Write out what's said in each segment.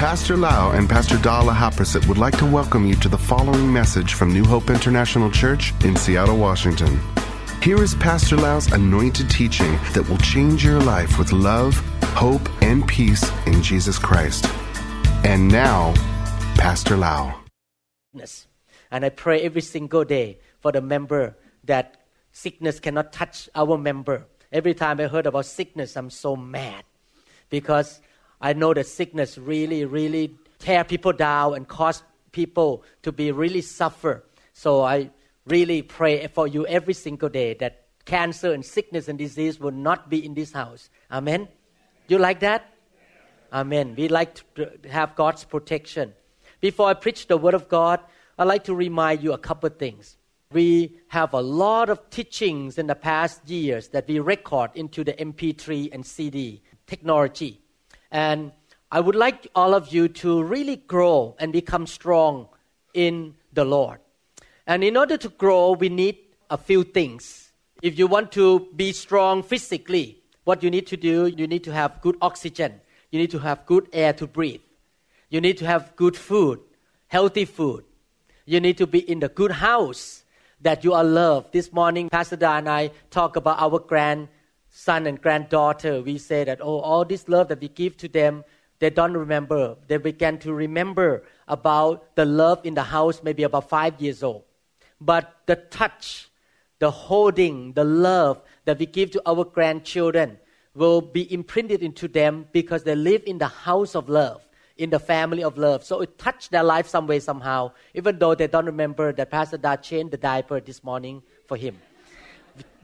Pastor Lau and Pastor Dala Haprasit would like to welcome you to the following message from New Hope International Church in Seattle, Washington. Here is Pastor Lau's anointed teaching that will change your life with love, hope, and peace in Jesus Christ. And now, Pastor Lau. And I pray every single day for the member that sickness cannot touch our member. Every time I heard about sickness, I'm so mad because I know that sickness really, really tear people down and cause people to be really suffer. So I really pray for you every single day that cancer and sickness and disease will not be in this house. Amen. You like that? Amen. We like to have God's protection. Before I preach the word of God, I'd like to remind you a couple of things. We have a lot of teachings in the past years that we record into the MP3 and CD technology. And I would like all of you to really grow and become strong in the Lord. And in order to grow, we need a few things. If you want to be strong physically, what you need to do, you need to have good oxygen. You need to have good air to breathe. You need to have good food, healthy food. You need to be in the good house that you are loved. This morning, Pastor Da and I talk about our grandson and granddaughter. We say that, oh, all this love that we give to them, they don't remember. They began to remember about the love in the house, maybe about five years old. But the touch, the holding, the love that we give to our grandchildren will be imprinted into them because they live in the house of love, in the family of love. So it touched their life some way, somehow, even though they don't remember that Pastor Da changed the diaper this morning for him.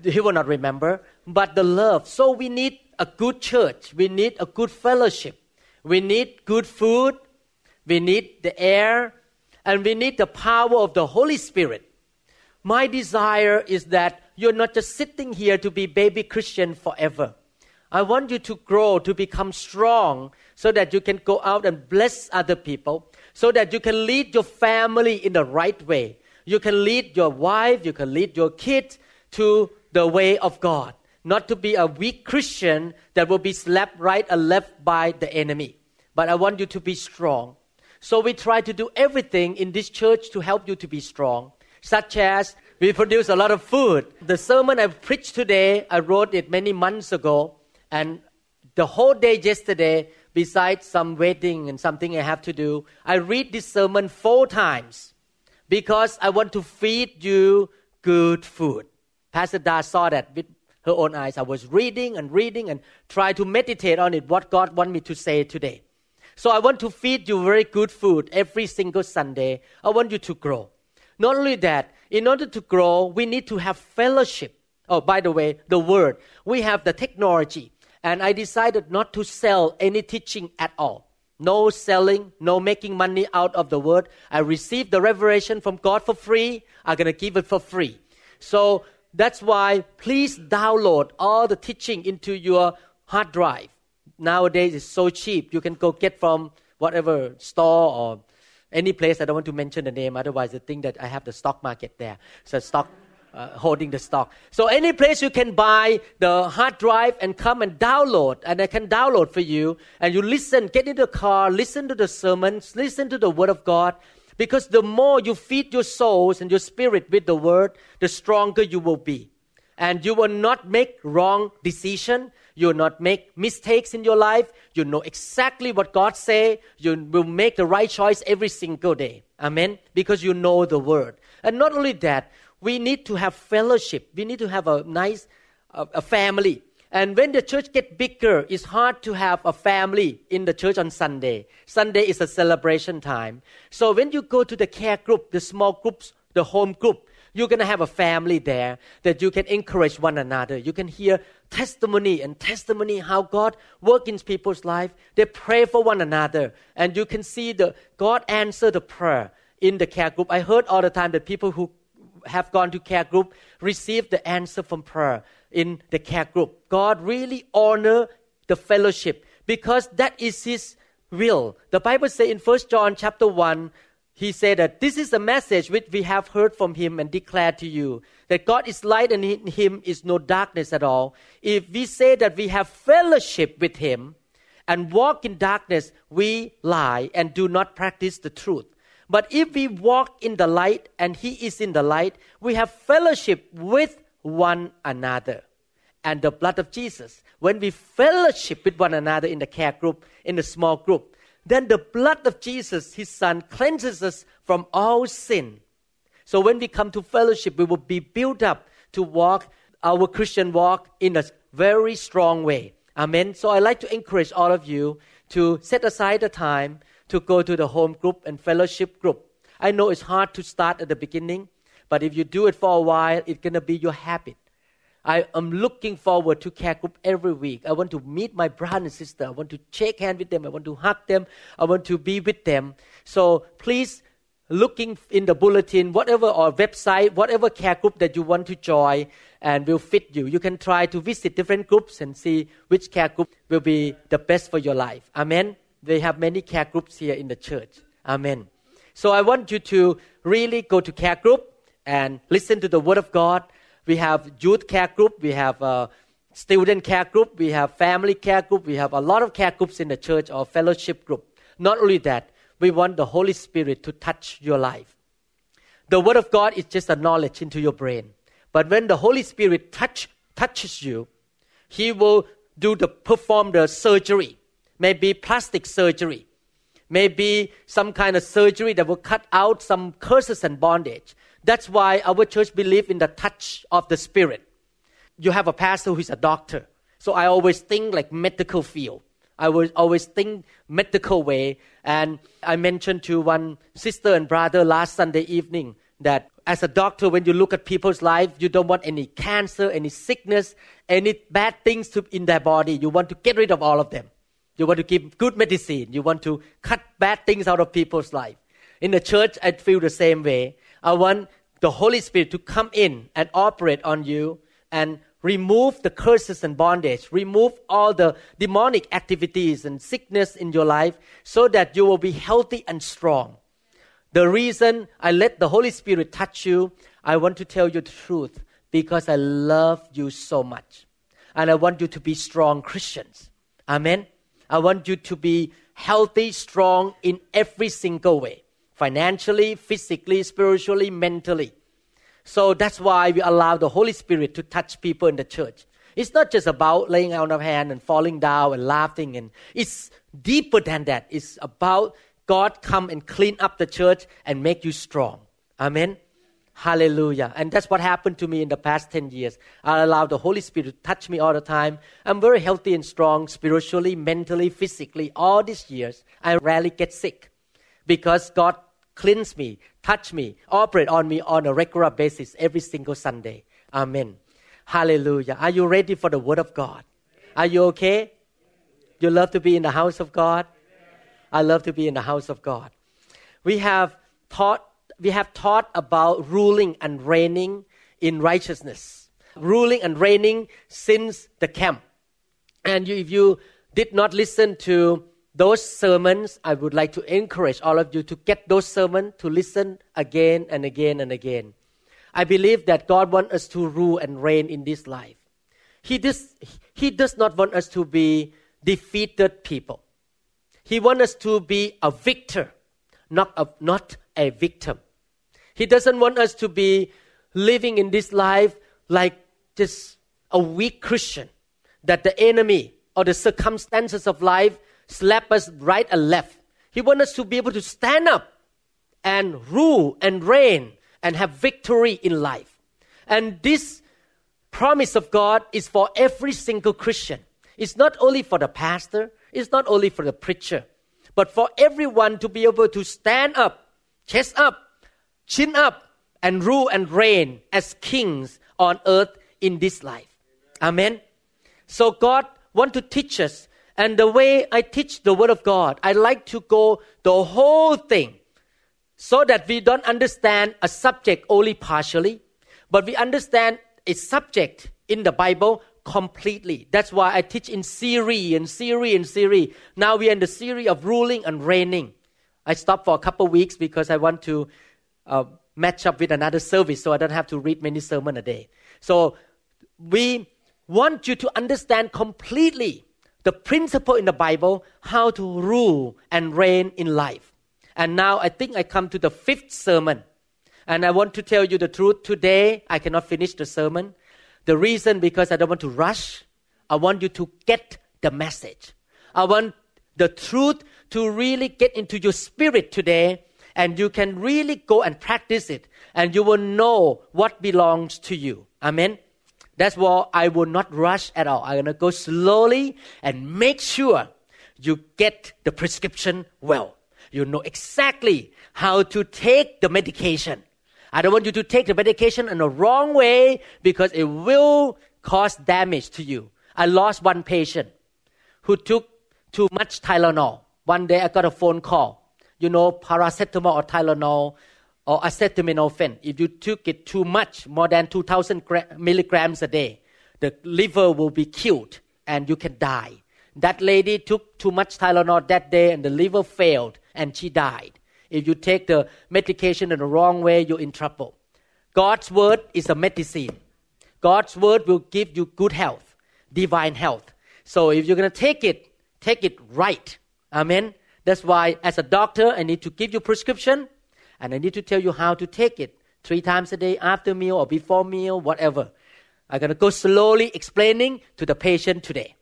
He will not remember, but the love. So we need a good church. We need a good fellowship. We need good food. We need the air. And we need the power of the Holy Spirit my desire is that you're not just sitting here to be baby Christian forever. I want you to grow, to become strong, so that you can go out and bless other people, so that you can lead your family in the right way. You can lead your wife, you can lead your kids to the way of God, not to be a weak Christian that will be slapped right and left by the enemy. But I want you to be strong. So we try to do everything in this church to help you to be strong such as we produce a lot of food. The sermon I preached today, I wrote it many months ago, and the whole day yesterday, besides some waiting and something I have to do, I read this sermon four times because I want to feed you good food. Pastor Da saw that with her own eyes. I was reading and reading and try to meditate on it, what God want me to say today. So I want to feed you very good food every single Sunday. I want you to grow. Not only that, in order to grow, we need to have fellowship. Oh, by the way, the word. We have the technology. And I decided not to sell any teaching at all. No selling, no making money out of the word. I received the revelation from God for free. I'm going to give it for free. So that's why please download all the teaching into your hard drive. Nowadays it's so cheap. You can go get from whatever store or any place. I don't want to mention the name, otherwise they think that I have the stock market there. So stock. Uh, holding the stock. So any place you can buy the hard drive and come and download, and I can download for you, and you listen, get in the car, listen to the sermons, listen to the word of God, because the more you feed your souls and your spirit with the word, the stronger you will be, and you will not make wrong decision. You will not make mistakes in your life. You know exactly what God say. You will make the right choice every single day. Amen. Because you know the word. And not only that, we need to have fellowship. We need to have a nice a, family. And when the church get bigger, it's hard to have a family in the church on Sunday. Sunday is a celebration time. So when you go to the care group, the small groups, the home group, you're going to have a family there that you can encourage one another. You can hear testimony and testimony how God works in people's life. They pray for one another. And you can see the God answer the prayer in the care group. I heard all the time that people who have gone to care group receive the answer from prayer in the care group. God really honor the fellowship because that is his will. The Bible says in First John chapter 1 he said that this is a message which we have heard from him and declared to you that God is light and in him is no darkness at all. If we say that we have fellowship with him and walk in darkness, we lie and do not practice the truth. But if we walk in the light and He is in the light, we have fellowship with one another. And the blood of Jesus, when we fellowship with one another in the care group, in the small group, then the blood of Jesus, His Son, cleanses us from all sin. So when we come to fellowship, we will be built up to walk our Christian walk in a very strong way. Amen. So I like to encourage all of you to set aside the time to go to the home group and fellowship group. I know it's hard to start at the beginning, but if you do it for a while, it's going to be your habit. I am looking forward to care group every week. I want to meet my brother and sister. I want to shake hands with them. I want to hug them. I want to be with them. So please, looking in the bulletin, whatever or website, whatever care group that you want to join, and will fit you. You can try to visit different groups and see which care group will be the best for your life. Amen. They have many care groups here in the church. Amen. So I want you to really go to care group and listen to the word of God. We have youth care group, we have a student care group, we have family care group, we have a lot of care groups in the church or fellowship group. Not only that, we want the Holy Spirit to touch your life. The word of God is just a knowledge into your brain. But when the Holy Spirit touch, touches you, He will do the perform the surgery maybe plastic surgery, maybe some kind of surgery that will cut out some curses and bondage. That's why our church believes in the touch of the Spirit. You have a pastor who is a doctor, so I always think like medical field. I will always think medical way. And I mentioned to one sister and brother last Sunday evening that as a doctor, when you look at people's life, you don't want any cancer, any sickness, any bad things to, in their body. You want to get rid of all of them. You want to give good medicine. You want to cut bad things out of people's life. In the church, I feel the same way. I want the Holy Spirit to come in and operate on you and remove the curses and bondage, remove all the demonic activities and sickness in your life so that you will be healthy and strong. The reason I let the Holy Spirit touch you, I want to tell you the truth because I love you so much. And I want you to be strong Christians. Amen. I want you to be healthy, strong in every single way financially, physically, spiritually, mentally. So that's why we allow the Holy Spirit to touch people in the church. It's not just about laying out of hand and falling down and laughing, and it's deeper than that. It's about God come and clean up the church and make you strong. Amen. Hallelujah. And that's what happened to me in the past 10 years. I allowed the Holy Spirit to touch me all the time. I'm very healthy and strong spiritually, mentally, physically. All these years, I rarely get sick because God cleans me, touch me, operate on me on a regular basis every single Sunday. Amen. Hallelujah. Are you ready for the Word of God? Are you okay? You love to be in the house of God? I love to be in the house of God. We have taught we have taught about ruling and reigning in righteousness, ruling and reigning since the camp. And if you did not listen to those sermons, I would like to encourage all of you to get those sermons to listen again and again and again. I believe that God wants us to rule and reign in this life. He does, he does not want us to be defeated people. He wants us to be a victor, not a, not a victim. He doesn't want us to be living in this life like just a weak Christian, that the enemy or the circumstances of life slap us right and left. He wants us to be able to stand up and rule and reign and have victory in life. And this promise of God is for every single Christian. It's not only for the pastor, it's not only for the preacher, but for everyone to be able to stand up, chest up, chin up and rule and reign as kings on earth in this life. Amen. So God want to teach us. And the way I teach the word of God, I like to go the whole thing so that we don't understand a subject only partially, but we understand a subject in the Bible completely. That's why I teach in series and series and series. Now we are in the series of ruling and reigning. I stopped for a couple weeks because I want to uh, match up with another service so I don't have to read many sermon a day. So we want you to understand completely the principle in the Bible how to rule and reign in life. And now I think I come to the fifth sermon. And I want to tell you the truth. Today, I cannot finish the sermon. The reason because I don't want to rush. I want you to get the message. I want the truth to really get into your spirit today and you can really go and practice it and you will know what belongs to you. Amen. That's why I will not rush at all. I'm going to go slowly and make sure you get the prescription well. You know exactly how to take the medication. I don't want you to take the medication in the wrong way because it will cause damage to you. I lost one patient who took too much Tylenol. One day I got a phone call. You know, paracetamol or Tylenol or acetaminophen. If you took it too much, more than 2,000 milligrams a day, the liver will be killed and you can die. That lady took too much Tylenol that day and the liver failed and she died. If you take the medication in the wrong way, you're in trouble. God's word is a medicine. God's word will give you good health, divine health. So if you're going to take it, take it right. Amen. That's why as a doctor, I need to give you prescription and I need to tell you how to take it three times a day after meal or before meal, whatever. I'm going to go slowly explaining to the patient today.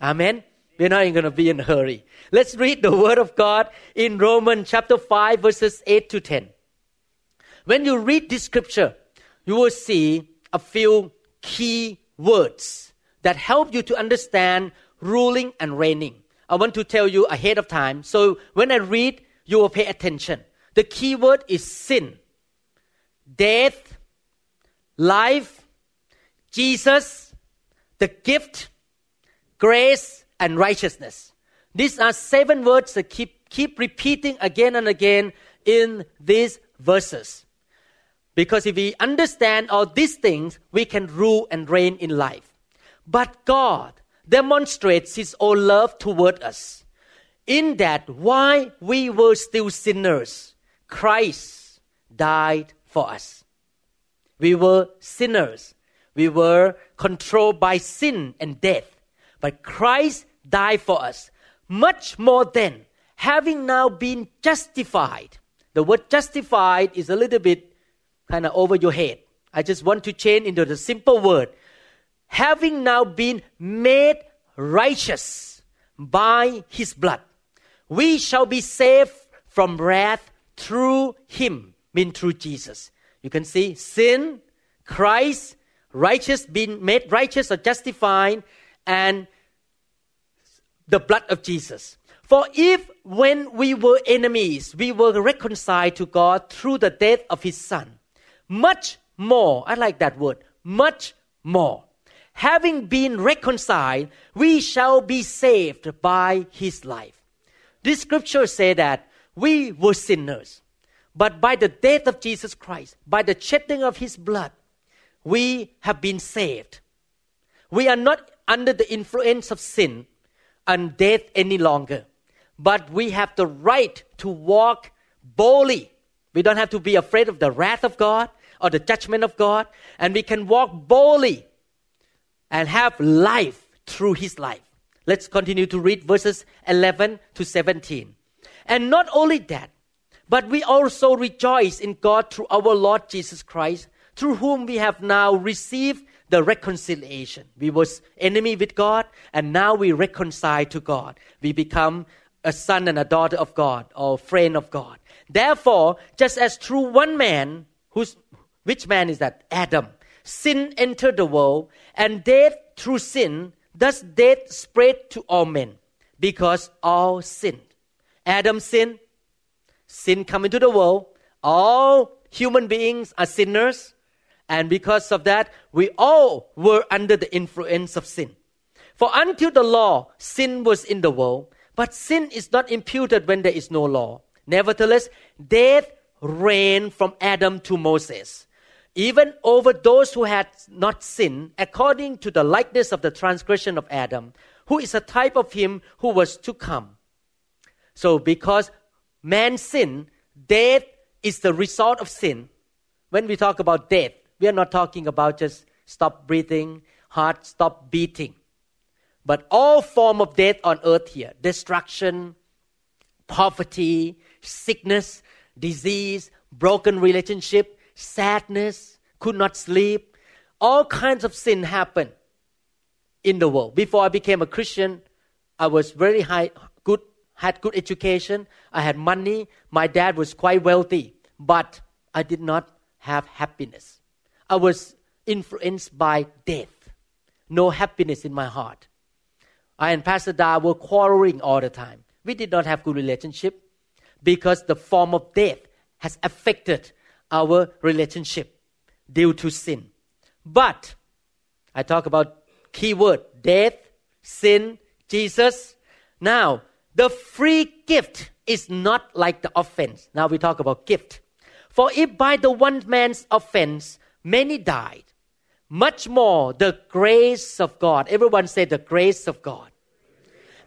Amen. We're not going to be in a hurry. Let's read the word of God in Romans chapter 5 verses 8 to 10. When you read this scripture, you will see a few key words that help you to understand ruling and reigning. I want to tell you ahead of time. So when I read, you will pay attention. The key word is sin, death, life, Jesus, the gift, grace, and righteousness. These are seven words that keep, keep repeating again and again in these verses. Because if we understand all these things, we can rule and reign in life. But God demonstrates His own love toward us in that while we were still sinners, Christ died for us. We were sinners. We were controlled by sin and death. But Christ died for us. Much more than having now been justified. The word justified is a little bit kind of over your head. I just want to change into the simple word. Having now been made righteous by his blood, we shall be saved from wrath through him, mean through Jesus. You can see sin, Christ, righteous, being made righteous or justified, and the blood of Jesus. For if when we were enemies, we were reconciled to God through the death of his son, much more, I like that word, much more. Having been reconciled, we shall be saved by his life. This scripture say that we were sinners, but by the death of Jesus Christ, by the shedding of his blood, we have been saved. We are not under the influence of sin, and death any longer. But we have the right to walk boldly. We don't have to be afraid of the wrath of God or the judgment of God. And we can walk boldly and have life through His life. Let's continue to read verses 11 to 17. And not only that, but we also rejoice in God through our Lord Jesus Christ, through whom we have now received the reconciliation. We was enemy with God, and now we reconcile to God. We become a son and a daughter of God, or friend of God. Therefore, just as through one man, who's which man is that? Adam. Sin entered the world, and death through sin. Thus, death spread to all men, because all sinned. Adam sinned. Sin come into the world. All human beings are sinners. And because of that, we all were under the influence of sin. For until the law, sin was in the world, but sin is not imputed when there is no law. Nevertheless, death reigned from Adam to Moses, even over those who had not sinned, according to the likeness of the transgression of Adam, who is a type of him who was to come. So, because man sin, death is the result of sin. When we talk about death, we are not talking about just stop breathing, heart stop beating. but all form of death on earth here destruction poverty sickness disease broken relationship sadness could not sleep all kinds of sin happen in the world before i became a christian i was very high had good education i had money my dad was quite wealthy but i did not have happiness i was influenced by death no happiness in my heart I and Pastor Da were quarreling all the time. We did not have good relationship because the form of death has affected our relationship due to sin. But I talk about keyword death, sin, Jesus. Now, the free gift is not like the offense. Now we talk about gift. For if by the one man's offense many died, much more the grace of God. Everyone say the grace of God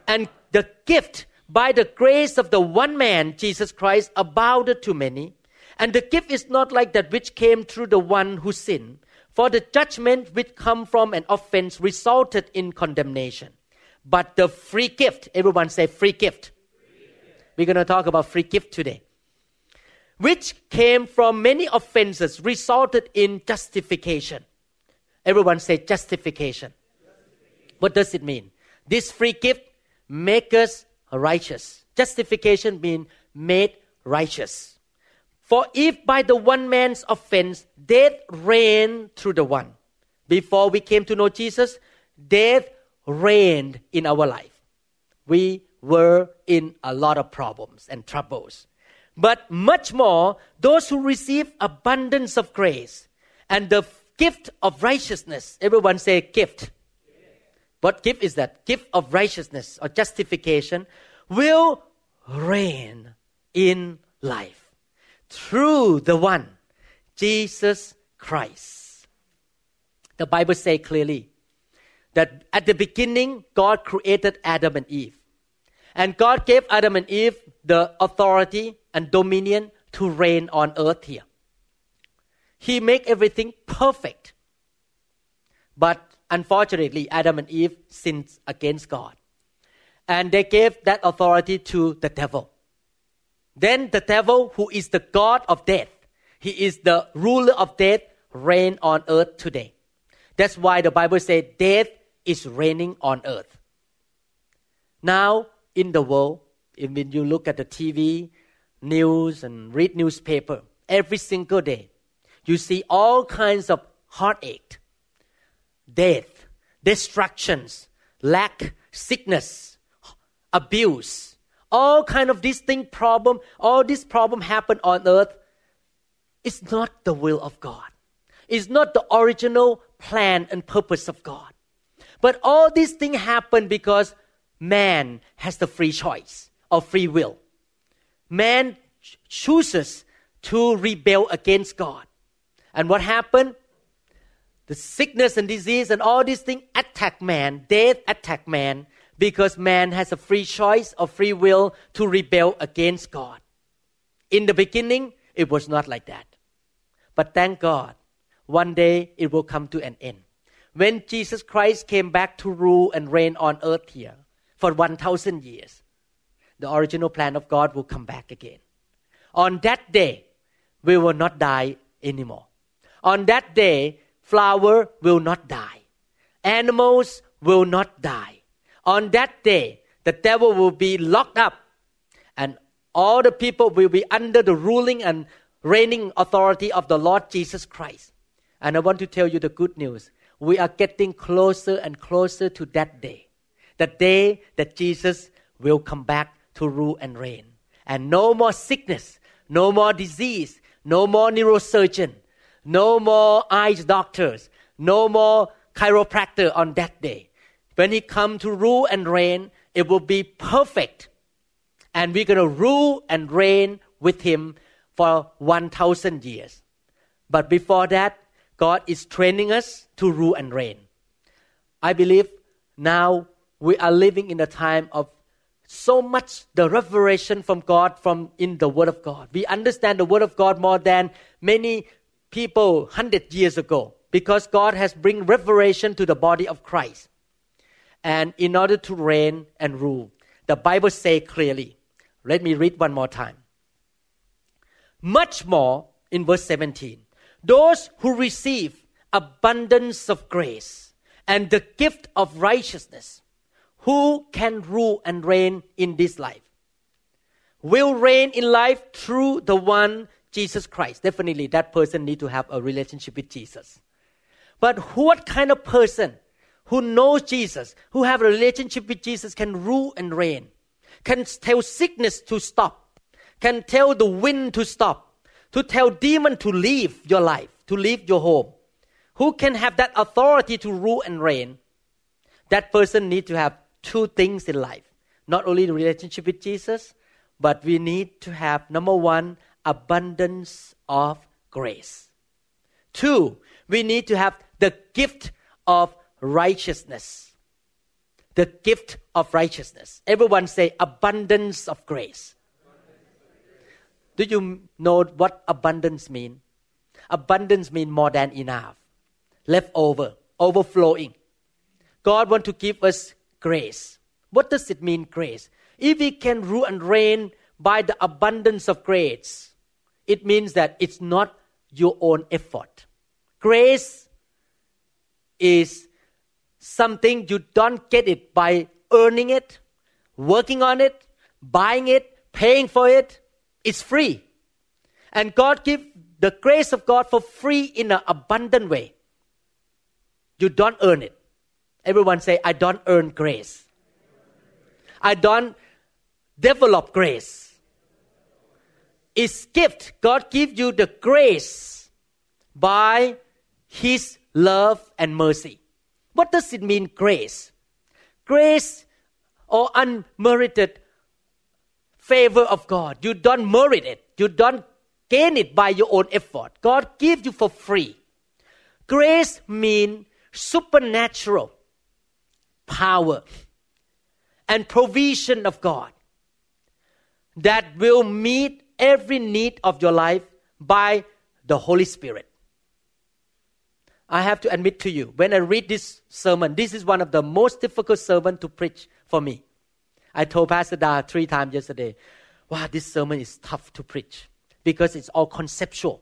and the gift by the grace of the one man, Jesus Christ, abounded to many. And the gift is not like that which came through the one who sinned. For the judgment which come from an offense resulted in condemnation. But the free gift, everyone say free gift. We're going to talk about free gift today. Which came from many offenses resulted in justification. Everyone say justification. justification. What does it mean? This free gift makes us righteous. Justification means made righteous. For if by the one man's offense death reigned through the one, before we came to know Jesus, death reigned in our life. We were in a lot of problems and troubles. But much more, those who receive abundance of grace and the gift of righteousness. Everyone say gift. What gift is that? Gift of righteousness or justification will reign in life through the one, Jesus Christ. The Bible says clearly that at the beginning, God created Adam and Eve. And God gave Adam and Eve the authority and dominion to reign on earth here. He made everything perfect. But unfortunately, Adam and Eve sinned against God. And they gave that authority to the devil. Then the devil, who is the God of death, he is the ruler of death, reign on earth today. That's why the Bible says death is reigning on earth. Now, in the world, when you look at the TV, news, and read newspaper, every single day, you see all kinds of heartache, death, destructions, lack, sickness, abuse, all kind of these thing problem, all this problem happen on earth. It's not the will of God. It's not the original plan and purpose of God. But all these things happen because man has the free choice or free will. Man chooses to rebel against God. And what happened? the sickness and disease and all these things attack man, death attack man, because man has a free choice or free will to rebel against God. In the beginning, it was not like that. But thank God, one day it will come to an end. When Jesus Christ came back to rule and reign on earth here for 1,000 years, the original plan of God will come back again. On that day, we will not die anymore. On that day, flower will not die. Animals will not die. On that day, the devil will be locked up and all the people will be under the ruling and reigning authority of the Lord Jesus Christ. And I want to tell you the good news. We are getting closer and closer to that day. The day that Jesus will come back to rule and reign. And no more sickness, no more disease, no more neurosurgeon, no more eyes doctors, no more chiropractor on that day. When he come to rule and reign, it will be perfect. And we're going to rule and reign with him for 1,000 years. But before that, God is training us to rule and reign. I believe now we are living in a time of so much the revelation from God from in the Word of God. We understand the Word of God more than many people hundred years ago because God has bring revelation to the body of Christ. and in order to reign and rule. The Bible say clearly. Let me read one more time. Much more in verse 17. Those who receive abundance of grace and the gift of righteousness, who can rule and reign in this life? Will reign in life through the one Jesus Christ. Definitely that person need to have a relationship with Jesus. But what kind of person who knows Jesus, who have a relationship with Jesus can rule and reign, can tell sickness to stop, can tell the wind to stop, to tell demon to leave your life, to leave your home. Who can have that authority to rule and reign? That person need to have two things in life. Not only the relationship with Jesus, but we need to have number one, abundance of grace. Two, we need to have the gift of righteousness. The gift of righteousness. Everyone say abundance of grace. Do you know what abundance mean? Abundance mean more than enough, leftover, overflowing. God want to give us grace. What does it mean, grace? If we can rule and reign by the abundance of grace, it means that it's not your own effort. Grace is something you don't get it by earning it, working on it, buying it, paying for it. It's free. And God give the grace of God for free in an abundant way. You don't earn it. Everyone say, I don't earn grace. I don't develop grace. It's gift. God give you the grace by His love and mercy. What does it mean, grace? Grace or unmerited favor of God. You don't merit it. You don't gain it by your own effort. God gives you for free. Grace means supernatural power and provision of God that will meet every need of your life by the Holy Spirit. I have to admit to you, when I read this sermon, this is one of the most difficult sermon to preach for me. I told Pastor Da three times yesterday, wow, this sermon is tough to preach because it's all conceptual.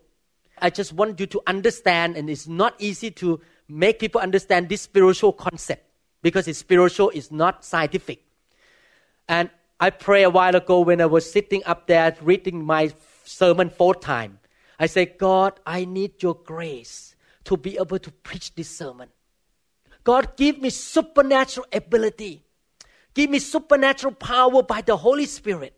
I just want you to understand, and it's not easy to make people understand this spiritual concept because it's spiritual, it's not scientific. And I pray a while ago when I was sitting up there reading my sermon fourth time. I said, God, I need your grace to be able to preach this sermon. God, give me supernatural ability. Give me supernatural power by the Holy Spirit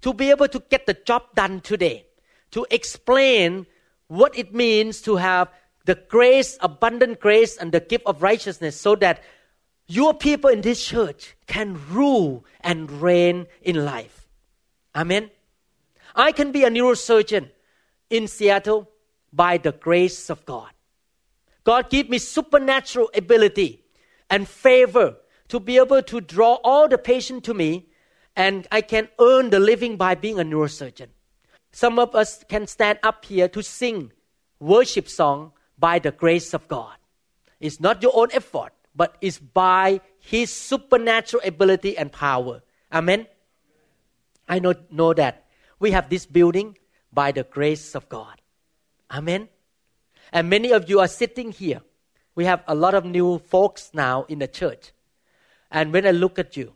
to be able to get the job done today, to explain what it means to have the grace, abundant grace, and the gift of righteousness so that your people in this church can rule and reign in life. Amen. I can be a neurosurgeon in Seattle by the grace of God. God give me supernatural ability and favor to be able to draw all the patient to me and I can earn the living by being a neurosurgeon. Some of us can stand up here to sing worship song by the grace of God. It's not your own effort, but it's by His supernatural ability and power. Amen. I know, know that we have this building by the grace of God. Amen. And many of you are sitting here. We have a lot of new folks now in the church. And when I look at you,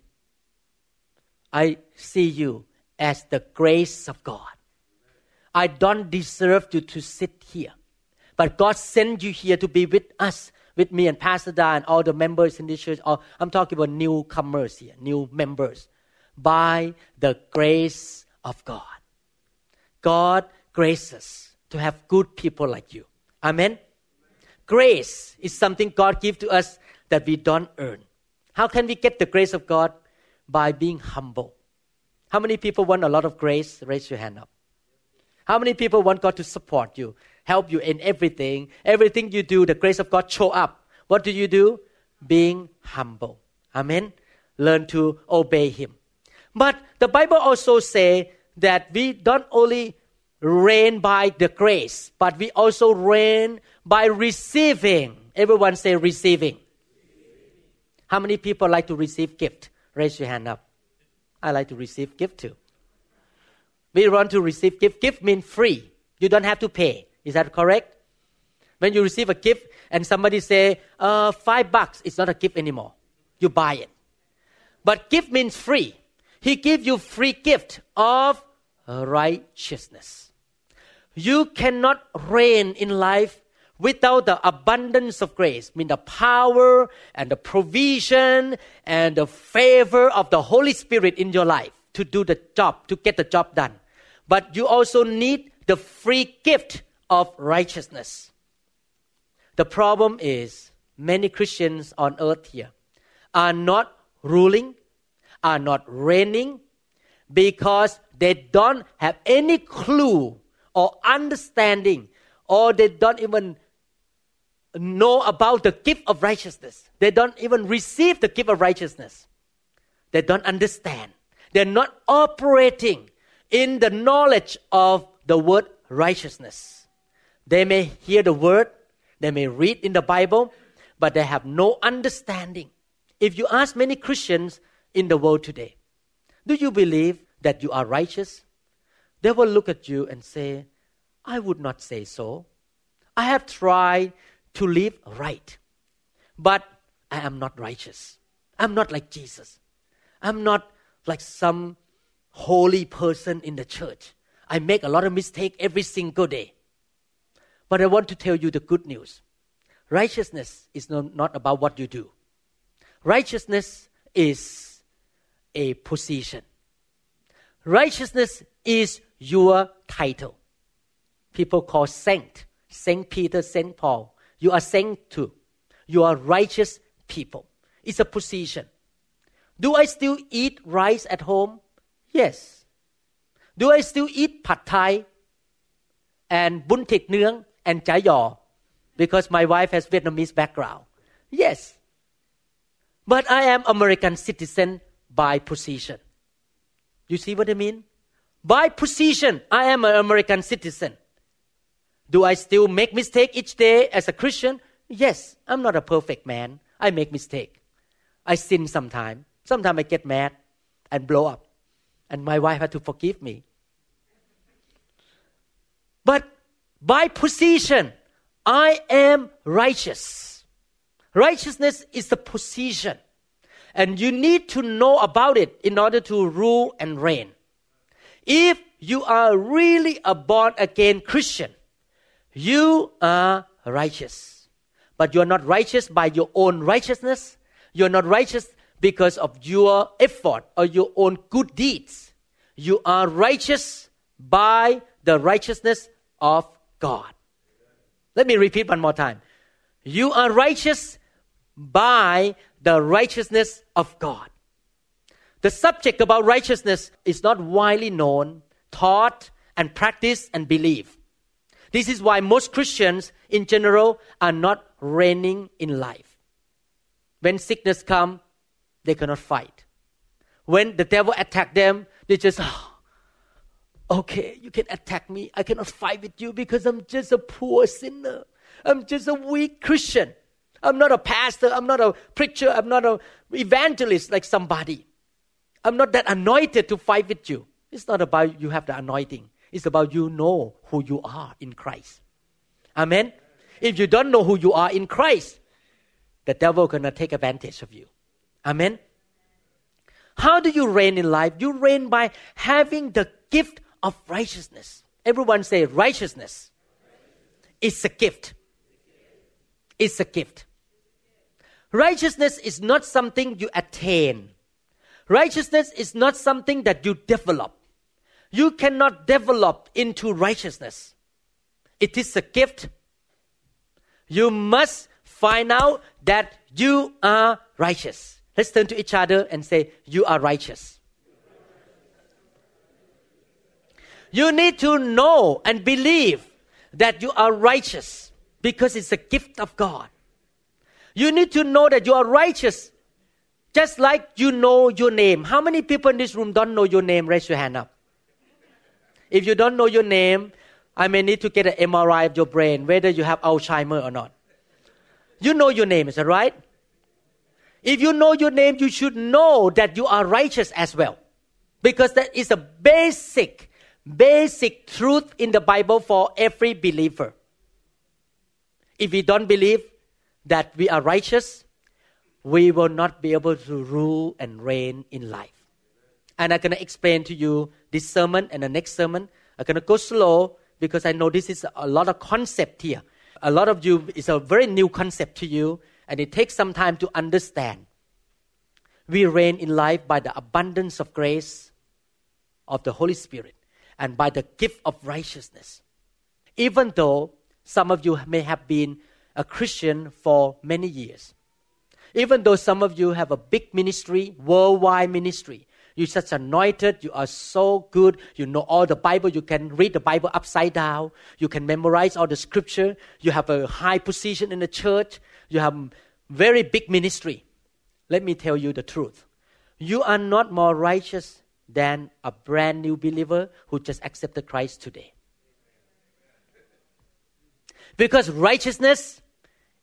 I see you as the grace of God. I don't deserve you to sit here. But God sent you here to be with us, with me and Pastor Da and all the members in this church. Or I'm talking about newcomers here, new members. By the grace of God. God graces to have good people like you. Amen. Grace is something God gives to us that we don't earn. How can we get the grace of God? By being humble. How many people want a lot of grace? Raise your hand up. How many people want God to support you, help you in everything? Everything you do, the grace of God show up. What do you do? Being humble. Amen. Learn to obey Him. But the Bible also say that we don't only reign by the grace, but we also reign by receiving. Everyone say receiving. How many people like to receive gift? Raise your hand up. I like to receive gift too. We want to receive gift. Gift means free. You don't have to pay. Is that correct? When you receive a gift and somebody say, uh, five bucks, it's not a gift anymore. You buy it. But gift means free. He give you free gift of righteousness. You cannot reign in life without the abundance of grace, I mean the power and the provision and the favor of the Holy Spirit in your life to do the job, to get the job done. But you also need the free gift of righteousness. The problem is many Christians on earth here are not ruling, are not reigning because they don't have any clue or understanding or they don't even know about the gift of righteousness. They don't even receive the gift of righteousness. They don't understand. They're not operating in the knowledge of the word righteousness. They may hear the word, they may read in the Bible, but they have no understanding. If you ask many Christians in the world today, do you believe that you are righteous? They will look at you and say, I would not say so. I have tried to live right, but I am not righteous. I'm not like Jesus. I'm not like some holy person in the church. I make a lot of mistakes every single day. But I want to tell you the good news. Righteousness is not about what you do. Righteousness is a position. Righteousness is your title. People call saint, Saint Peter, Saint Paul. You are saint too. You are righteous people. It's a position. Do I still eat rice at home? Yes. Do I still eat pad thai and bun thịt nướng and chả giò because my wife has Vietnamese background? Yes. But I am American citizen by position. You see what I mean? By position, I am an American citizen. Do I still make mistake each day as a Christian? Yes, I'm not a perfect man. I make mistake. I sin sometimes. Sometimes I get mad and blow up. And my wife had to forgive me. But by position, I am righteous. Righteousness is the position. And you need to know about it in order to rule and reign. If you are really a born again Christian, you are righteous. But you are not righteous by your own righteousness. You are not righteous because of your effort or your own good deeds. You are righteous by the righteousness of God. Let me repeat one more time. You are righteous by the righteousness of God. The subject about righteousness is not widely known, taught, and practiced and believed. This is why most Christians in general are not reigning in life. When sickness come, they cannot fight. When the devil attack them, they just, oh, okay, you can attack me. I cannot fight with you because I'm just a poor sinner. I'm just a weak Christian. I'm not a pastor. I'm not a preacher. I'm not an evangelist like somebody. I'm not that anointed to fight with you. It's not about you have the anointing. It's about you know who you are in Christ. Amen. If you don't know who you are in Christ, the devil gonna take advantage of you. Amen. How do you reign in life? You reign by having the gift of righteousness. Everyone say righteousness. It's a gift. It's a gift. Righteousness is not something you attain. Righteousness is not something that you develop you cannot develop into righteousness. It is a gift. You must find out that you are righteous. Let's turn to each other and say, You are righteous. You need to know and believe that you are righteous because it's a gift of God. You need to know that you are righteous just like you know your name. How many people in this room don't know your name? Raise your hand up. If you don't know your name, I may need to get an MRI of your brain, whether you have Alzheimer or not. You know your name, is that right? If you know your name, you should know that you are righteous as well. Because that is a basic, basic truth in the Bible for every believer. If we don't believe that we are righteous, we will not be able to rule and reign in life. And I'm going to explain to you this sermon and the next sermon. I'm going to go slow because I know this is a lot of concept here. A lot of you, it's a very new concept to you, and it takes some time to understand. We reign in life by the abundance of grace of the Holy Spirit and by the gift of righteousness. Even though some of you may have been a Christian for many years, even though some of you have a big ministry, worldwide ministry, you're such anointed. You are so good. You know all the Bible. You can read the Bible upside down. You can memorize all the scripture. You have a high position in the church. You have very big ministry. Let me tell you the truth. You are not more righteous than a brand new believer who just accepted Christ today. Because righteousness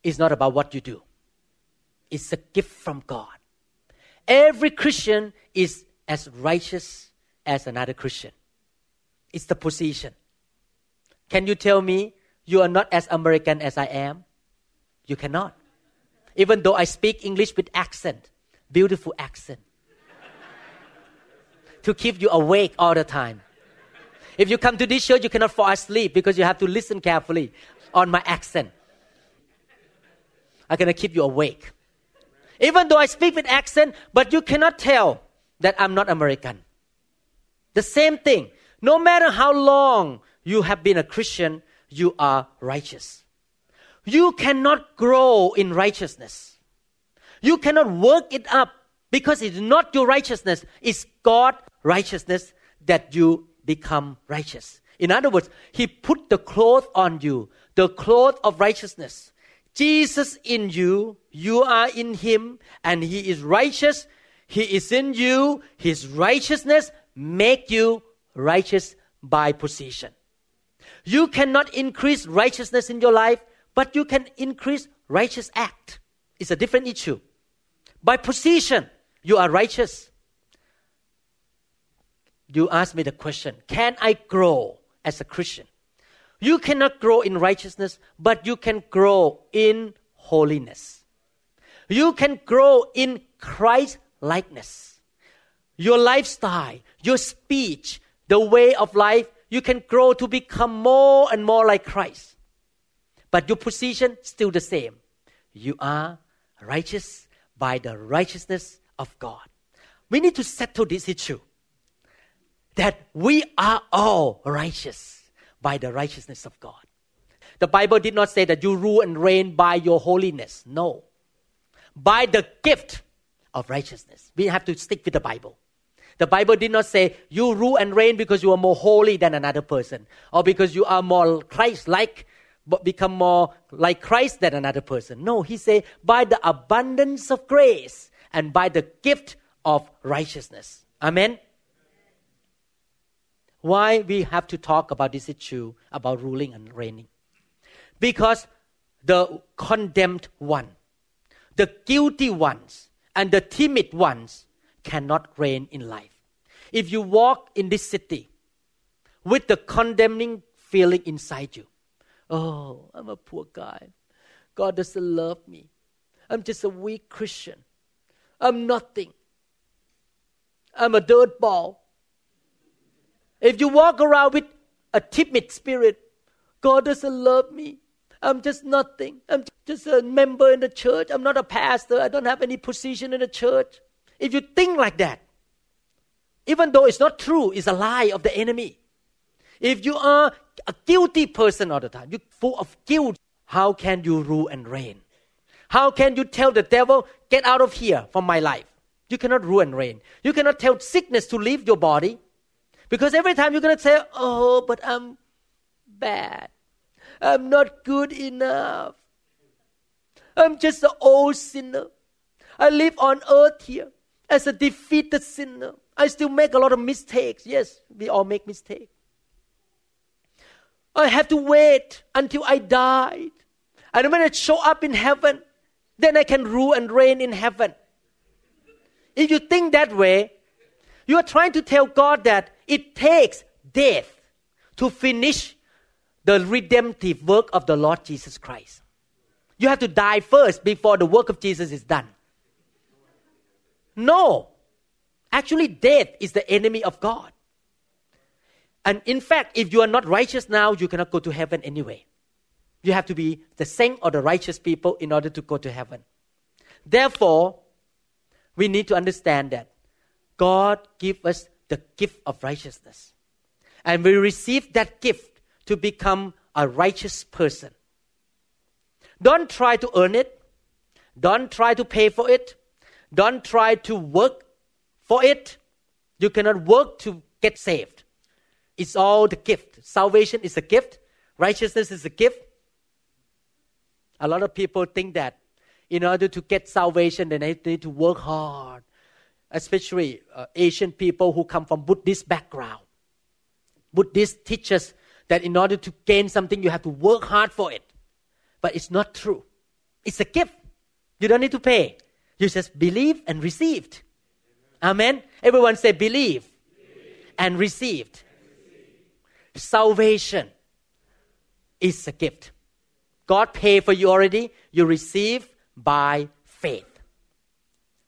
is not about what you do, it's a gift from God. Every Christian is as righteous as another Christian. It's the position. Can you tell me you are not as American as I am? You cannot. Even though I speak English with accent, beautiful accent, to keep you awake all the time. If you come to this church, you cannot fall asleep because you have to listen carefully on my accent. I'm gonna keep you awake. Even though I speak with accent, but you cannot tell that I'm not American. The same thing. No matter how long you have been a Christian, you are righteous. You cannot grow in righteousness. You cannot work it up because it's not your righteousness, it's God's righteousness that you become righteous. In other words, He put the cloth on you, the cloth of righteousness. Jesus in you, you are in Him, and He is righteous he is in you. His righteousness make you righteous by position. You cannot increase righteousness in your life, but you can increase righteous act. It's a different issue. By position, you are righteous. You ask me the question, can I grow as a Christian? You cannot grow in righteousness, but you can grow in holiness. You can grow in Christ likeness. Your lifestyle, your speech, the way of life, you can grow to become more and more like Christ. But your position still the same. You are righteous by the righteousness of God. We need to settle this issue that we are all righteous by the righteousness of God. The Bible did not say that you rule and reign by your holiness. No. By the gift of righteousness. We have to stick with the Bible. The Bible did not say you rule and reign because you are more holy than another person or because you are more Christ like, but become more like Christ than another person. No, he said by the abundance of grace and by the gift of righteousness. Amen. Why we have to talk about this issue about ruling and reigning? Because the condemned one, the guilty ones, and the timid ones cannot reign in life. If you walk in this city with the condemning feeling inside you, oh, I'm a poor guy. God doesn't love me. I'm just a weak Christian. I'm nothing. I'm a dirt ball. If you walk around with a timid spirit, God doesn't love me. I'm just nothing. I'm just a member in the church. I'm not a pastor. I don't have any position in the church. If you think like that, even though it's not true, it's a lie of the enemy. If you are a guilty person all the time, you're full of guilt, how can you rule and reign? How can you tell the devil, get out of here from my life? You cannot rule and reign. You cannot tell sickness to leave your body. Because every time you're going to say, oh, but I'm bad. I'm not good enough. I'm just an old sinner. I live on earth here as a defeated sinner. I still make a lot of mistakes. Yes, we all make mistakes. I have to wait until I die. And when I show up in heaven, then I can rule and reign in heaven. If you think that way, you are trying to tell God that it takes death to finish the redemptive work of the Lord Jesus Christ. You have to die first before the work of Jesus is done. No. Actually, death is the enemy of God. And in fact, if you are not righteous now, you cannot go to heaven anyway. You have to be the saint or the righteous people in order to go to heaven. Therefore, we need to understand that God give us the gift of righteousness. And we receive that gift to become a righteous person. Don't try to earn it. Don't try to pay for it. Don't try to work for it. You cannot work to get saved. It's all the gift. Salvation is a gift. Righteousness is a gift. A lot of people think that in order to get salvation, they need to work hard, especially uh, Asian people who come from Buddhist background. Buddhist teaches that in order to gain something, you have to work hard for it. But it's not true. It's a gift. You don't need to pay. You just believe and received. Amen. Everyone say believe, believe. and received. Salvation is a gift. God paid for you already. You receive by faith.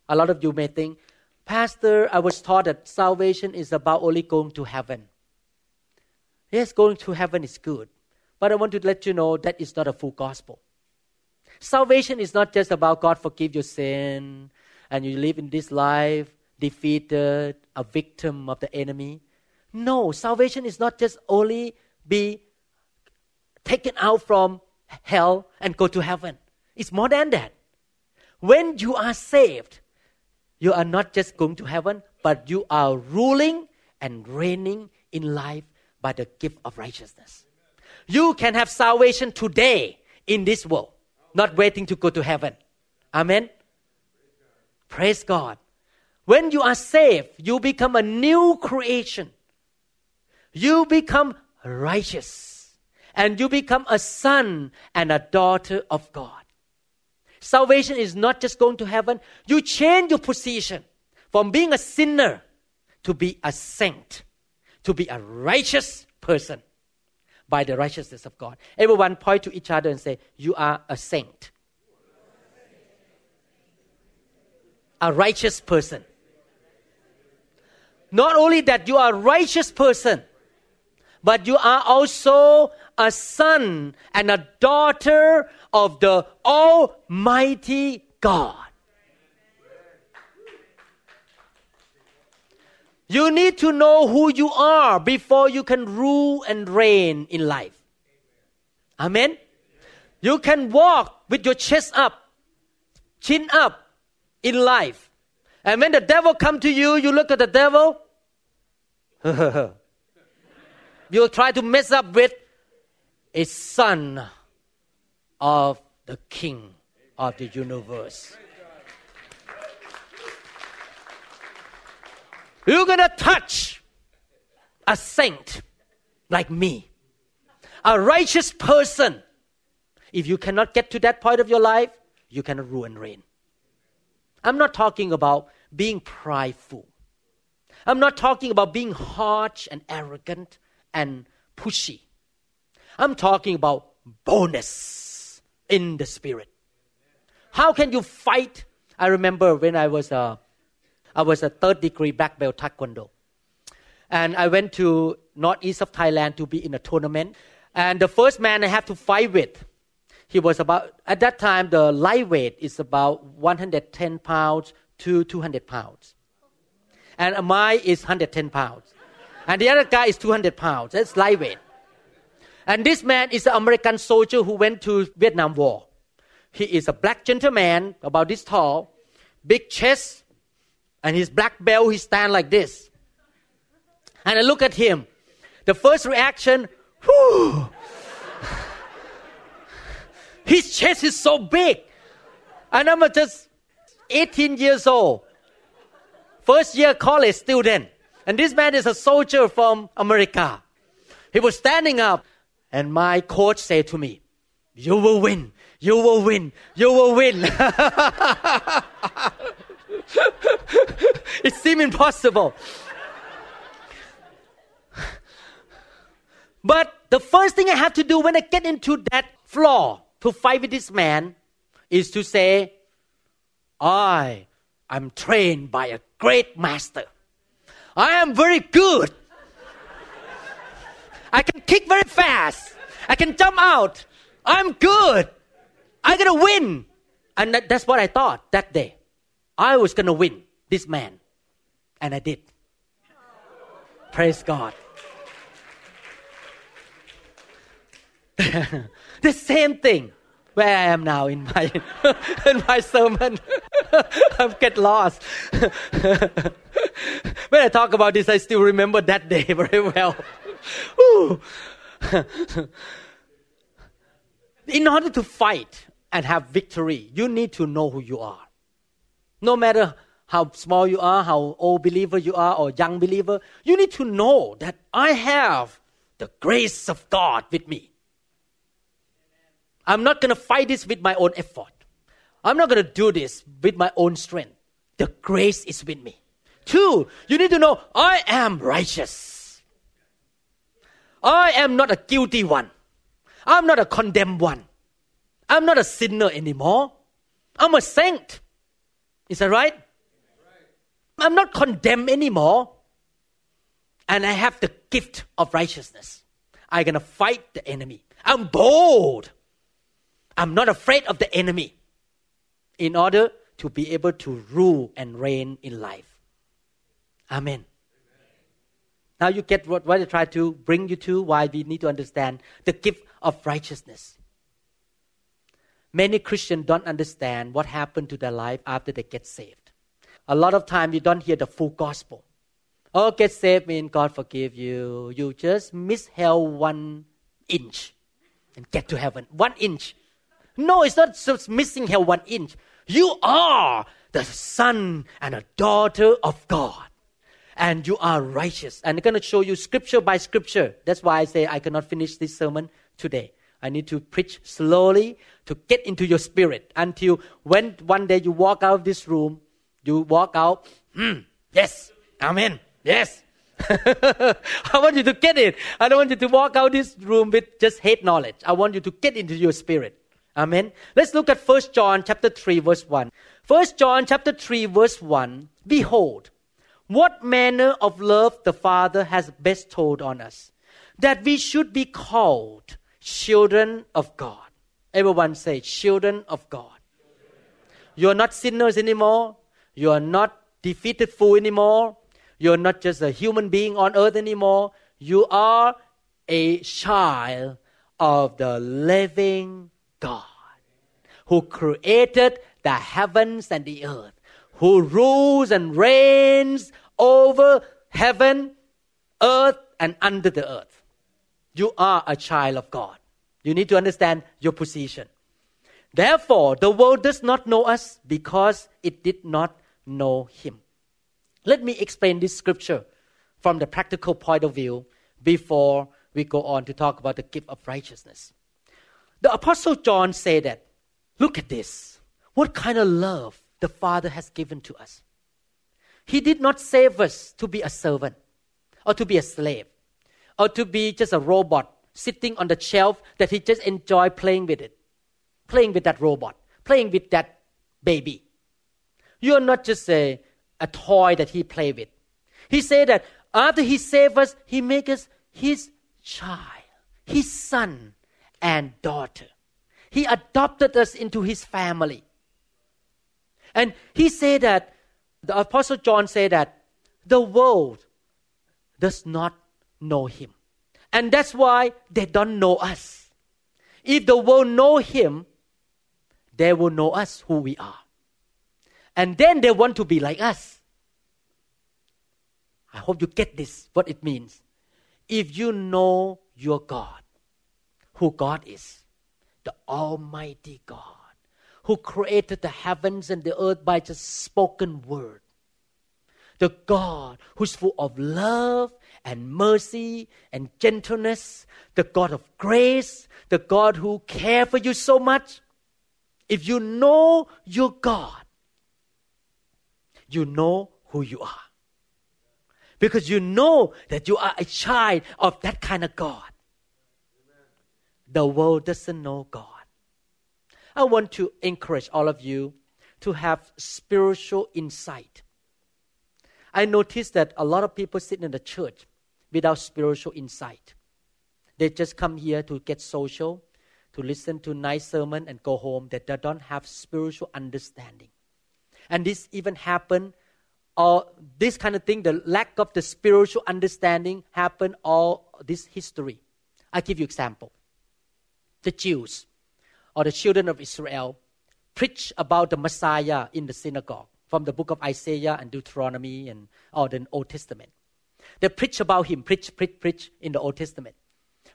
A lot of you may think, Pastor, I was taught that salvation is about only going to heaven. Yes, going to heaven is good. But I want to let you know that is not a full gospel. Salvation is not just about God forgive your sin and you live in this life defeated, a victim of the enemy. No, salvation is not just only be taken out from hell and go to heaven. It's more than that. When you are saved, you are not just going to heaven, but you are ruling and reigning in life by the gift of righteousness. You can have salvation today in this world, not waiting to go to heaven. Amen. Praise God. When you are saved, you become a new creation. You become righteous. And you become a son and a daughter of God. Salvation is not just going to heaven. You change your position from being a sinner to be a saint, to be a righteous person by the righteousness of God. Everyone point to each other and say, You are a saint. A righteous person. Not only that you are a righteous person, but you are also a son and a daughter of the Almighty God. You need to know who you are before you can rule and reign in life. Amen. You can walk with your chest up, chin up in life. And when the devil come to you, you look at the devil. You'll try to mess up with a son of the king of the universe. You're going to touch a saint like me, a righteous person. If you cannot get to that point of your life, you cannot rule and reign. I'm not talking about being prideful. I'm not talking about being harsh and arrogant and pushy. I'm talking about bonus in the spirit. How can you fight? I remember when I was a, I was a third degree black belt taekwondo, and I went to northeast of Thailand to be in a tournament. And the first man I have to fight with, he was about at that time the lightweight is about 110 pounds to 200 pounds, and my is 110 pounds and the other guy is 200 pounds. That's lightweight. And this man is an American soldier who went to Vietnam War. He is a black gentleman, about this tall, big chest, and his black belt, he stand like this. And I look at him. The first reaction, his chest is so big. And I'm just 18 years old. First year college student. And this man is a soldier from America. He was standing up, and my coach said to me, You will win, you will win, you will win. it seemed impossible. But the first thing I have to do when I get into that floor to fight with this man is to say, I am trained by a great master. I am very good. I can kick very fast. I can jump out. I'm good. I'm going to win. And that, that's what I thought that day. I was going to win this man. And I did. Praise God. the same thing where I am now in my in my sermon. I get lost. when I talk about this, I still remember that day very well. in order to fight and have victory, you need to know who you are. No matter how small you are, how old believer you are, or young believer, you need to know that I have the grace of God with me. I'm not going to fight this with my own effort. I'm not going to do this with my own strength. The grace is with me. Two, you need to know I am righteous. I am not a guilty one. I'm not a condemned one. I'm not a sinner anymore. I'm a saint. Is that right? I'm not condemned anymore. And I have the gift of righteousness. I'm going to fight the enemy. I'm bold. I'm not afraid of the enemy in order to be able to rule and reign in life. Amen. Now you get what, what I try to bring you to, why we need to understand the gift of righteousness. Many Christians don't understand what happened to their life after they get saved. A lot of time you don't hear the full gospel. Oh, get saved means God forgive you. You just miss hell one inch and get to heaven. One inch. No, it's not just missing hell one inch. You are the son and a daughter of God. And you are righteous. And I'm going to show you scripture by scripture. That's why I say I cannot finish this sermon today. I need to preach slowly to get into your spirit until when one day you walk out of this room, you walk out, hmm, yes, amen, yes. I want you to get it. I don't want you to walk out this room with just hate knowledge. I want you to get into your spirit. Amen. Let's look at 1 John chapter 3 verse 1. 1 John chapter 3 verse 1. Behold, what manner of love the Father has bestowed on us, that we should be called children of God. Everyone say, children of God. You are not sinners anymore. You are not defeated fool anymore. You are not just a human being on earth anymore. You are a child of the living God who created the heavens and the earth, who rules and reigns over heaven, earth, and under the earth. You are a child of God. You need to understand your position. Therefore, the world does not know us because it did not know Him. Let me explain this scripture from the practical point of view before we go on to talk about the gift of righteousness. The Apostle John said that, look at this. What kind of love the Father has given to us. He did not save us to be a servant or to be a slave or to be just a robot sitting on the shelf that he just enjoy playing with it, playing with that robot, playing with that baby. You are not just a, a toy that he play with. He said that after he saved us, he make us his child, his son, and daughter. He adopted us into his family. And he said that, the Apostle John said that the world does not know him. And that's why they don't know us. If the world know him, they will know us who we are. And then they want to be like us. I hope you get this, what it means. If you know your God, who God is the Almighty God, who created the heavens and the earth by just spoken word. The God who's full of love and mercy and gentleness, the God of grace, the God who cares for you so much. If you know your God, you know who you are. Because you know that you are a child of that kind of God. The world doesn't know God. I want to encourage all of you to have spiritual insight. I notice that a lot of people sit in the church without spiritual insight. They just come here to get social, to listen to nice sermon and go home. That they don't have spiritual understanding. And this even happened, or this kind of thing, the lack of the spiritual understanding happened all this history. I give you example. The Jews or the children of Israel preach about the Messiah in the synagogue from the book of Isaiah and Deuteronomy and all the Old Testament. They preach about him, preach, preach, preach in the Old Testament.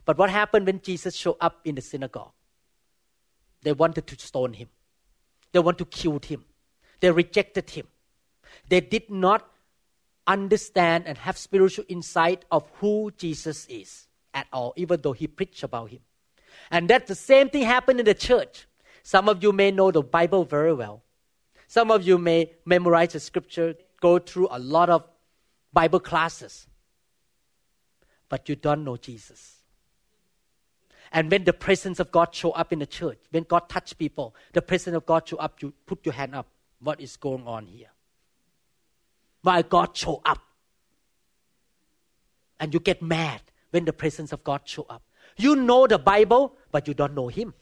But what happened when Jesus showed up in the synagogue? They wanted to stone him. They want to kill him. They rejected him. They did not understand and have spiritual insight of who Jesus is at all, even though he preached about him. And that's the same thing happened in the church. Some of you may know the Bible very well. Some of you may memorize the scripture, go through a lot of Bible classes. But you don't know Jesus. And when the presence of God show up in the church, when God touch people, the presence of God show up, you put your hand up. What is going on here? Why God show up? And you get mad when the presence of God show up. You know the Bible, but you don't know Him.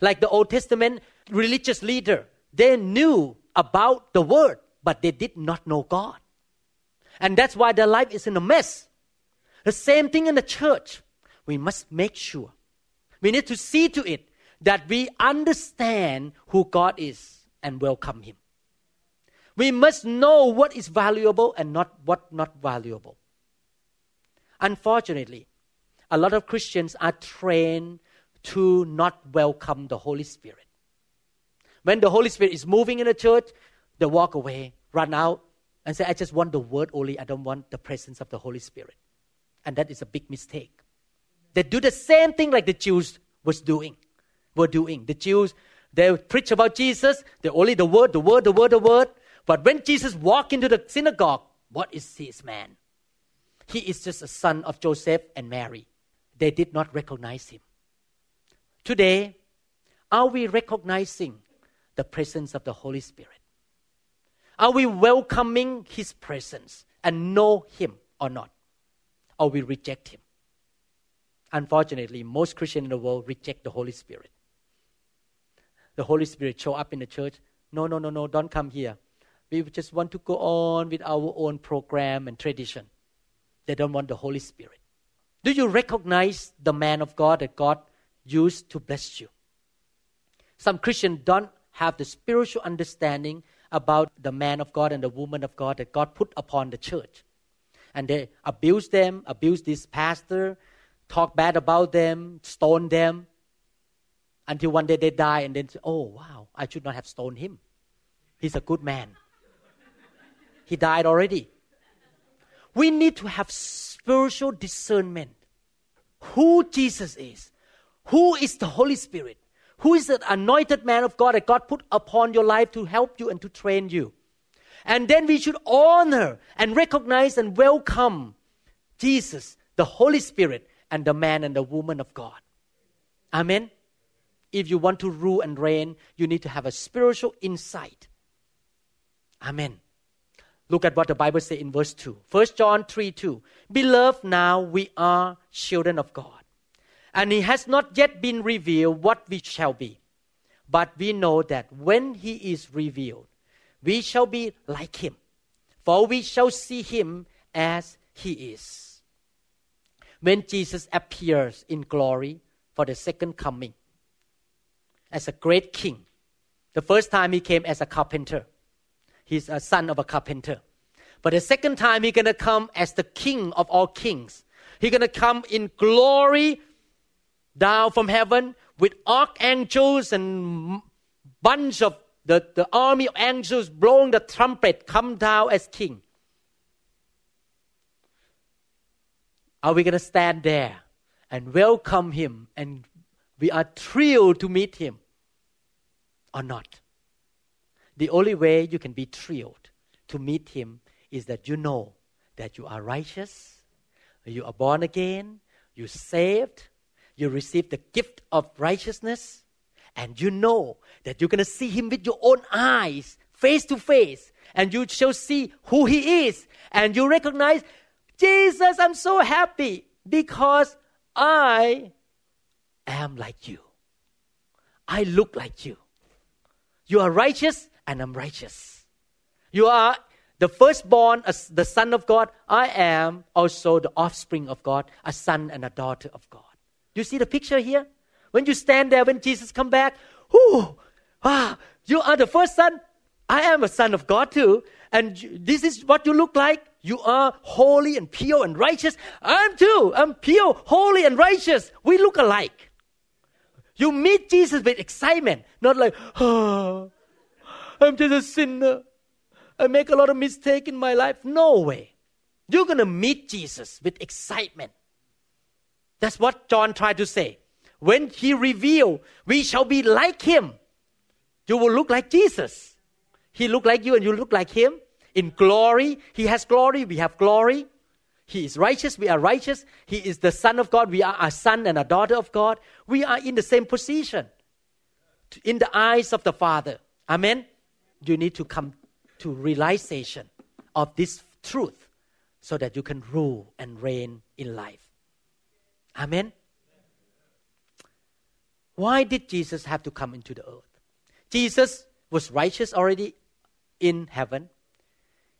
Like the Old Testament religious leader, they knew about the Word, but they did not know God. And that's why their life is in a mess. The same thing in the church. We must make sure. We need to see to it that we understand who God is and welcome Him. We must know what is valuable and not what not valuable. Unfortunately, a lot of Christians are trained to not welcome the Holy Spirit. When the Holy Spirit is moving in the church, they walk away, run out, and say, I just want the word only. I don't want the presence of the Holy Spirit. And that is a big mistake. They do the same thing like the Jews was doing, were doing. The Jews, they preach about Jesus, they only the word, the word, the word, the word. But when Jesus walked into the synagogue, what is this man? He is just a son of Joseph and Mary they did not recognize him. Today, are we recognizing the presence of the Holy Spirit? Are we welcoming his presence and know him or not? Or we reject him? Unfortunately, most Christians in the world reject the Holy Spirit. The Holy Spirit show up in the church. No, no, no, no, don't come here. We just want to go on with our own program and tradition. They don't want the Holy Spirit. Do you recognize the man of God that God used to bless you? Some Christians don't have the spiritual understanding about the man of God and the woman of God that God put upon the church. And they abuse them, abuse this pastor, talk bad about them, stone them, until one day they die and then say, Oh, wow, I should not have stoned him. He's a good man. he died already. We need to have spiritual discernment. Who Jesus is, who is the Holy Spirit, who is the anointed man of God that God put upon your life to help you and to train you. And then we should honor and recognize and welcome Jesus, the Holy Spirit, and the man and the woman of God. Amen. If you want to rule and reign, you need to have a spiritual insight. Amen. Look at what the Bible says in verse 2. 1 John 3 2. Beloved, now we are children of God. And it has not yet been revealed what we shall be. But we know that when he is revealed, we shall be like him. For we shall see him as he is. When Jesus appears in glory for the second coming as a great king, the first time he came as a carpenter he's a son of a carpenter. But the second time, he's to come as the king of all kings. He's to come in glory down from heaven with archangels and bunch of the, the army of angels blowing the trumpet come down as king. Are we going to stand there and welcome him and we are thrilled to meet him or not? The only way you can be thrilled, to meet Him is that you know that you are righteous, you are born again, you saved, you receive the gift of righteousness, and you know that you're going to see Him with your own eyes, face to face, and you shall see who He is, and you recognize, Jesus, I'm so happy because I am like you. I look like you. You are righteous, and I'm righteous. You are the firstborn, the son of God. I am also the offspring of God, a son and a daughter of God. You see the picture here? When you stand there, when Jesus come back, whoo, ah, you are the first son. I am a son of God too. And this is what you look like. You are holy and pure and righteous. I'm too. I'm pure, holy, and righteous. We look alike. You meet Jesus with excitement, not like, oh, I'm just a sinner. I make a lot of mistakes in my life. No way. You're going to meet Jesus with excitement. That's what John tried to say. When he revealed, we shall be like him. You will look like Jesus. He look like you and you look like him. In glory, he has glory, we have glory. He is righteous, we are righteous. He is the Son of God, we are a son and a daughter of God. We are in the same position in the eyes of the Father. Amen. You need to come to realization of this truth so that you can rule and reign in life. Amen. Why did Jesus have to come into the earth? Jesus was righteous already in heaven.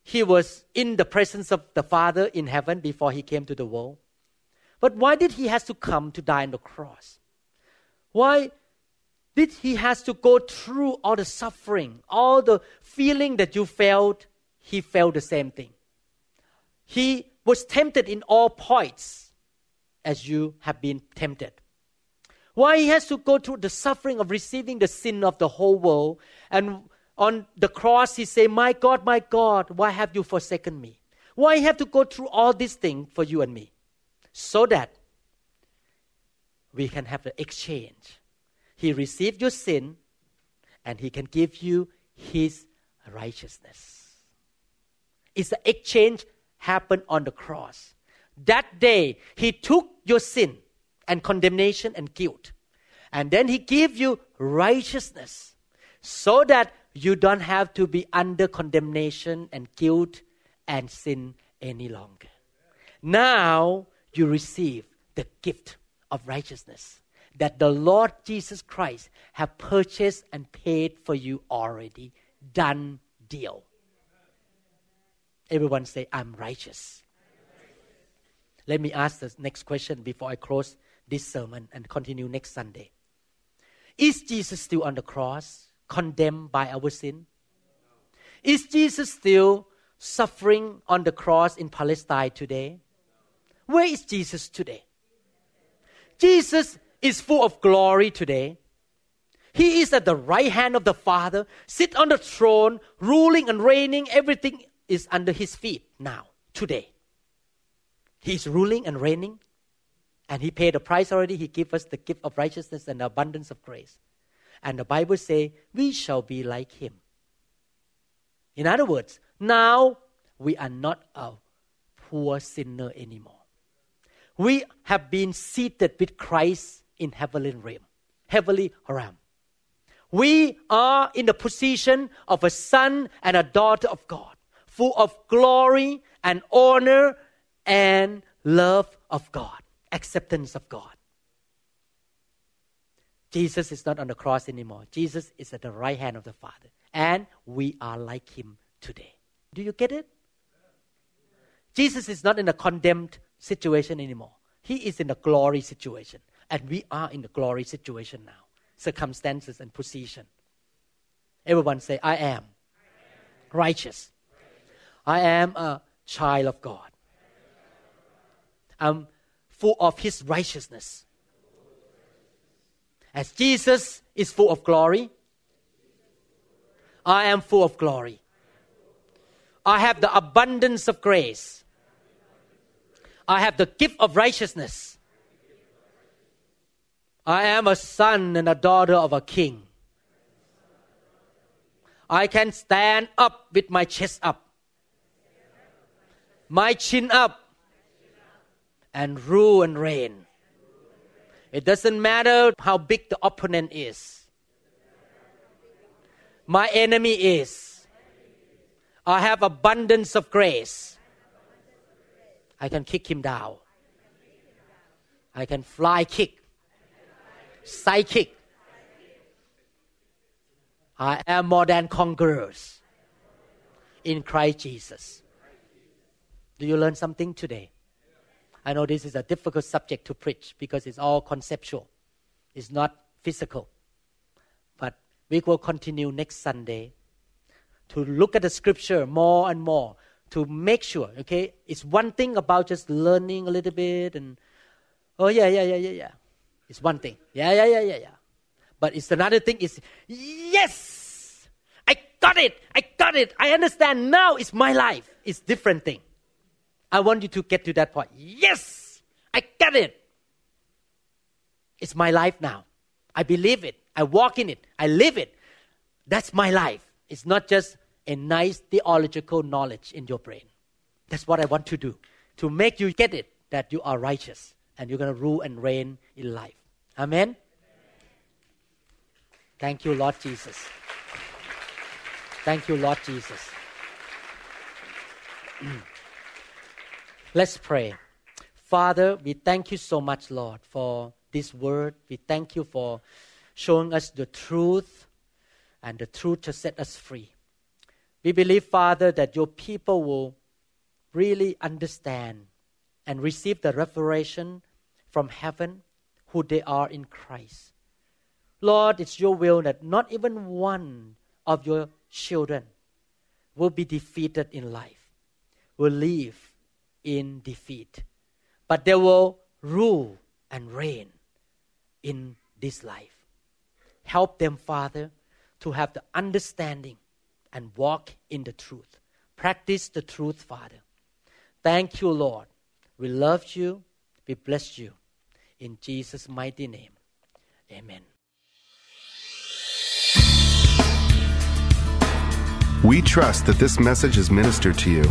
He was in the presence of the Father in heaven before he came to the world. But why did he has to come to die on the cross? Why did he has to go through all the suffering, all the feeling that you felt? He felt the same thing. He was tempted in all points as you have been tempted. Why he has to go through the suffering of receiving the sin of the whole world. And on the cross he say my god my god why have you forsaken me? Why have to go through all these things for you and me? So that we can have the exchange. He received your sin and he can give you his righteousness. It's the exchange happened on the cross? That day he took your sin and condemnation and guilt and then he gave you righteousness so that you don't have to be under condemnation and guilt and sin any longer. Now you receive the gift of righteousness that the Lord Jesus Christ have purchased and paid for you already. Done deal. Everyone say, I'm righteous. Let me ask the next question before I close this sermon and continue next Sunday. Is Jesus still on the cross? condemned by our sin? Is Jesus still suffering on the cross in Palestine today? Where is Jesus today? Jesus is full of glory today. He is at the right hand of the Father, sit on the throne, ruling and reigning. Everything is under his feet now, today. He is ruling and reigning, and he paid the price already. He gave us the gift of righteousness and abundance of grace. And the Bible say we shall be like him. In other words, now we are not a poor sinner anymore. We have been seated with Christ in heavenly realm, heavenly realm. We are in the position of a son and a daughter of God, full of glory and honor and love of God, acceptance of God. Jesus is not on the cross anymore. Jesus is at the right hand of the Father. And we are like him today. Do you get it? Jesus is not in a condemned situation anymore. He is in a glory situation. And we are in the glory situation now. Circumstances and position. Everyone say, I am righteous. I am a child of God. I'm full of His righteousness. As Jesus is full of glory, I am full of glory. I have the abundance of grace. I have the gift of righteousness. I am a son and a daughter of a king. I can stand up with my chest up my chin up and rule and reign. It doesn't matter how big the opponent is, my enemy is. I have abundance of grace. I can kick him down. I can fly kick, side kick. I am more than conquerors in Christ Jesus. Do you learn something today? I know this is a difficult subject to preach because it's all conceptual, it's not physical. But we will continue next Sunday to look at the scripture more and more to make sure, okay? It's one thing about just learning a little bit and, oh, yeah, yeah, yeah, yeah, yeah. It's one thing. Yeah, yeah, yeah, yeah, yeah. But it's another thing is, yes, I got it. I got it. I understand. Now it's my life. It's different thing. I want you to get to that point. Yes, I get it. It's my life now. I believe it. I walk in it. I live it. That's my life. It's not just a nice theological knowledge in your brain. That's what I want to do to make you get it that you are righteous and you're going to rule and reign in life. Amen. Thank you, Lord Jesus. Thank you, Lord Jesus. Let's pray. Father, we thank you so much, Lord, for this word. We thank you for showing us the truth, and the truth to set us free. We believe, Father, that your people will really understand and receive the revelation from heaven who they are in Christ. Lord, it's your will that not even one of your children will be defeated in life, will live in defeat, but they will rule and reign in this life. Help them, Father, to have the understanding and walk in the truth. Practice the truth, Father. Thank you, Lord. We love you. We bless you. In Jesus' mighty name. Amen. We trust that this message is ministered to you.